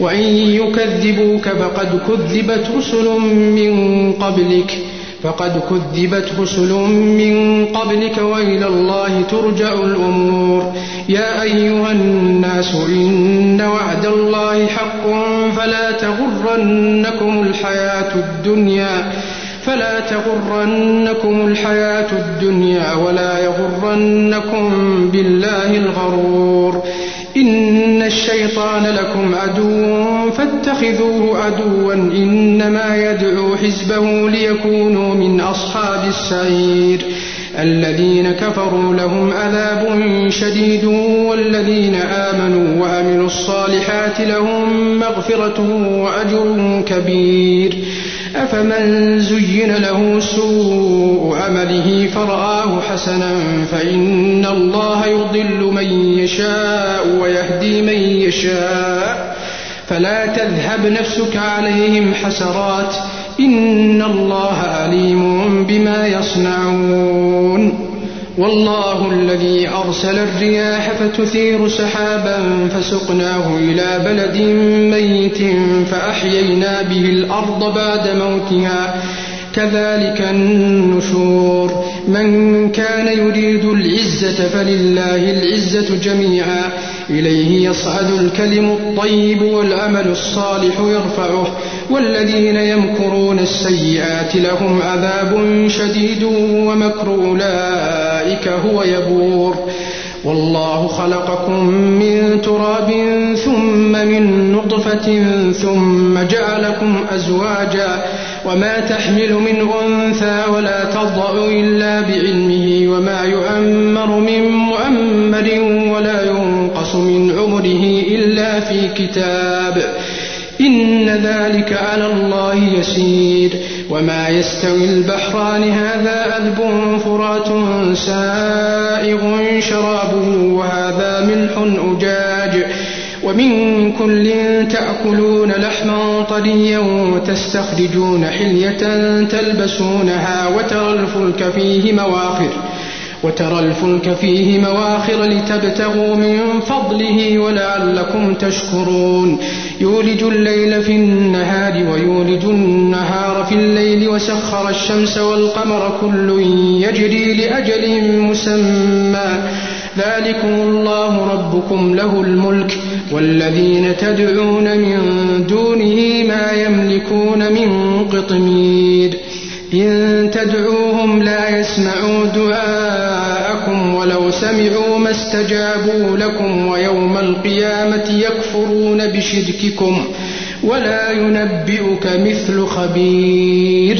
وإن يكذبوك فقد كذبت رسل من قبلك. فقد كذبت رسل من قبلك وإلى الله ترجع الأمور. يا أيها الناس إن وعد الله حق فلا تغرنكم الحياة الدنيا. فلا تغرنكم الحياة الدنيا ولا يغرنكم بالله الغرور. إن الشيطان لكم عدو فاتخذوه عدوا إنما يدعو حزبه ليكونوا من أصحاب السعير. الذين كفروا لهم عذاب شديد والذين آمنوا وعملوا الصالحات لهم مغفرة وأجر كبير. أفمن زين له سوء عمله فرآه حسنا فإن الله يضل من يشاء ويهدي من يشاء. فلا تذهب نفسك عليهم حسرات. إن الله عليم بما يصنعون. والله الذي أرسل الرياح فتثير سحابا فسقناه إلى بلد ميت فأحيينا به الأرض بعد موتها. كذلك النشور. من كان يريد العزة فلله العزة جميعا. إليه يصعد الكلم الطيب والعمل الصالح يرفعه. والذين يمكرون السيئات لهم عذاب شديد ومكر أولئك هو يبور. والله خلقكم من تراب ثم من نطفة ثم جعلكم أزواجا. وما تحمل من أنثى ولا تضع إلا بعلمه وما يؤمر من مؤمر ولا ينقص من عمره إلا في كتاب. إن ذلك على الله يسير. وما يستوي البحران هذا أذب فرات سائغ شرابه وهذا ملح أجاج. ومن كل تأكلون لحما طريا وتستخرجون حلية تلبسونها وترى الفلك فيه مواخر وترى الفلك فيه مواخر لتبتغوا من فضله ولعلكم تشكرون. يولج الليل في النهار ويولج النهار في الليل وسخر الشمس والقمر كل يجري لأجل مسمى. ذلكم الله ربكم له الملك والذين تدعون من دونه ما يملكون من قطمير. إن تدعوهم لا يسمعوا دعاءكم ولو سمعوا ما استجابوا لكم ويوم القيامة يكفرون بشرككم ولا ينبئك مثل خبير.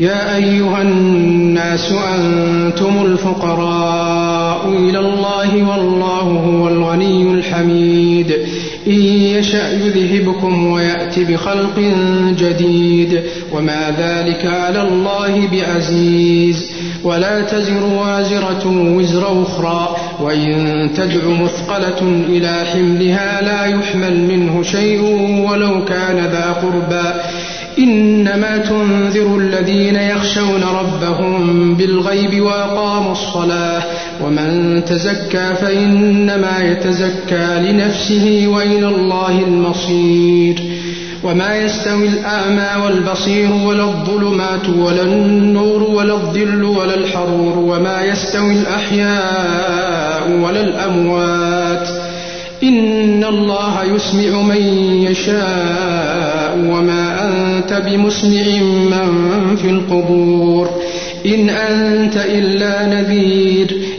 يا أيها الناس أنتم الفقراء. إلى الله والله هو الغني الحميد. إن يشأ يذهبكم ويأت بخلق جديد. وما ذلك على الله بعزيز. ولا تزر وازرة وزر أخرى. وإن تدع مثقلة إلى حملها لا يحمل منه شيء ولو كان ذا قربى. إنما تنذر الذين يخشون ربهم بالغيب وأقاموا الصلاة. ومن تزكى فإنما يتزكى لنفسه وإلى الله المصير. وما يستوي الأعمى والبصير ولا الظلمات ولا النور ولا الظل ولا الحرور وما يستوي الأحياء ولا الأموات. إن الله يسمع من يشاء وما أنت بمسمع من في القبور. إن أنت إلا نذير.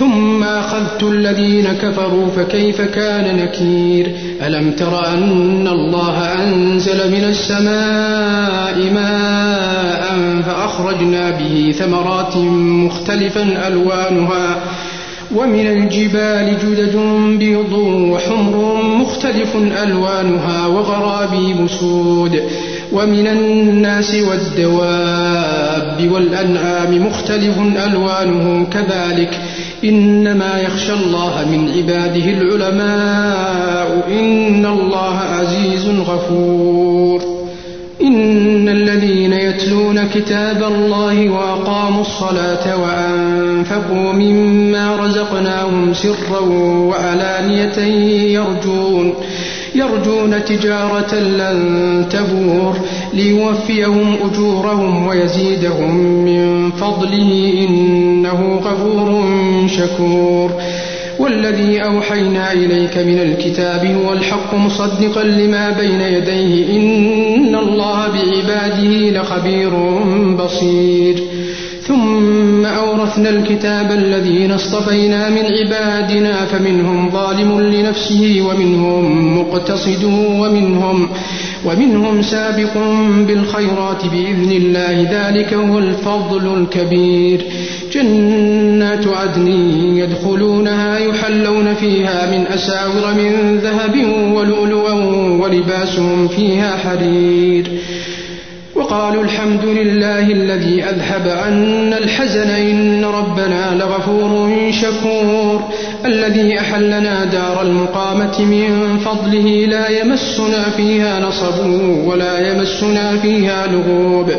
ثم أخذت الذين كفروا فكيف كان نكير؟ ألم تر أن الله أنزل من السماء ماء فأخرجنا به ثمرات مختلفا ألوانها ومن الجبال جدد بيض وحمر مختلف ألوانها وغرابيب سود ومن الناس والدواب والأنعام مختلف ألوانه كذلك. إنما يخشى الله من عباده العلماء. إن الله عزيز غفور. إن الذين يتلون كتاب الله وأقاموا الصلاة وأنفقوا مما رزقناهم سرا وعلانية يرجون. يرجون تجارة لن تبور ليوفيهم أجورهم ويزيدهم من فضله إنه غفور شكور. والذي أوحينا إليك من الكتاب هو الحق مصدقا لما بين يديه. إن الله بعباده لخبير بصير. ثم أورثنا الكتاب الذين اصطفينا من عبادنا فمنهم ظالم لنفسه ومنهم مقتصد ومنهم ومنهم سابق بالخيرات بإذن الله. ذلك هو الفضل الكبير. جنات عدن يدخلونها يحلون فيها من أساور من ذهب ولؤلؤا ولباسهم فيها حرير. وقالوا الحمد لله الذي أذهب عنا الحزن إن ربنا لغفور شكور. الذي أحلنا دار المقامة من فضله لا يمسنا فيها نصب ولا يمسنا فيها لغوب.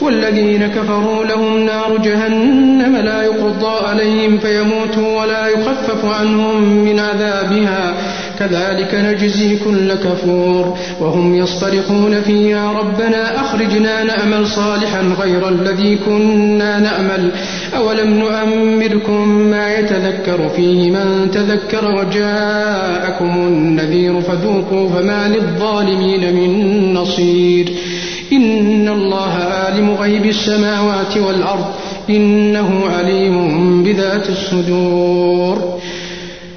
والذين كفروا لهم نار جهنم لا يقضى عليهم فيموتوا ولا يخفف عنهم من عذابها. كذلك نجزي كل كفور وهم يصطرخون فيها ربنا أخرجنا نأمل صالحا غير الذي كنا نأمل. أولم نؤمركم ما يتذكر فيه من تذكر وجاءكم النذير فذوقوا فما للظالمين من نصير. إن الله عالم غيب السماوات والأرض. إنه عليم بذات الصدور.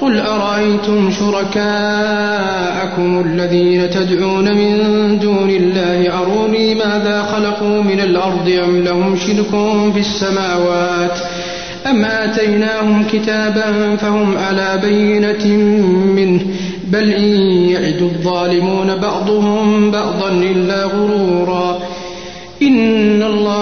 قل أرأيتم شركاءكم الذين تدعون من دون الله أروني ماذا خلقوا من الأرض أم لهم شرك في السماوات أم آتيناهم كتابا فهم على بينة منه بل إن يعد الظالمون بعضهم بعضا إلا غرورا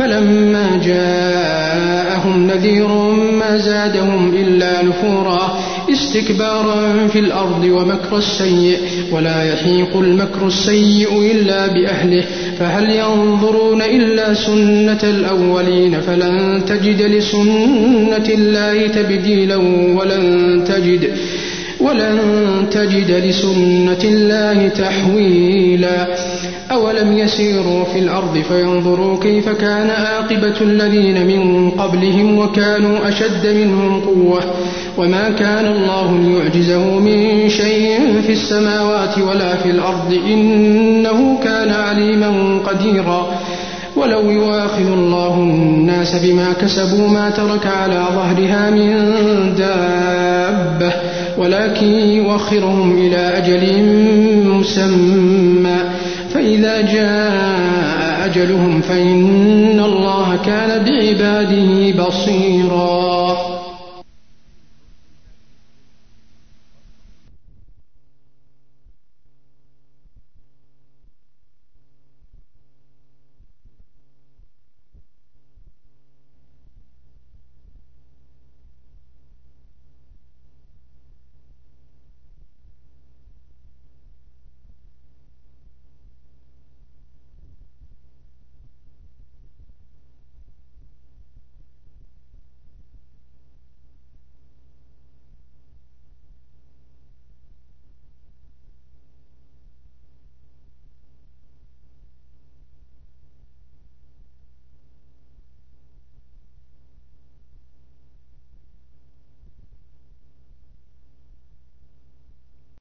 فلما جاءهم نذير ما زادهم إلا نفورا استكبارا في الأرض ومكر السيء ولا يحيق المكر السيء إلا بأهله فهل ينظرون إلا سنة الأولين؟ فلن تجد لسنة الله تبديلا ولن تجد ولن تجد لسنة الله تحويلا. أولم يسيروا في الأرض فينظروا كيف كان عاقبة الذين من قبلهم وكانوا أشد منهم قوة وما كان الله ليعجزه من شيء في السماوات ولا في الأرض إنه كان عليما قديرا ولو يواخذ الله الناس بما كسبوا ما ترك على ظهرها من دابة ولكن يوخرهم إلى أجل مسمى فإذا جاء أجلهم فإن الله كان بعباده بصيراً.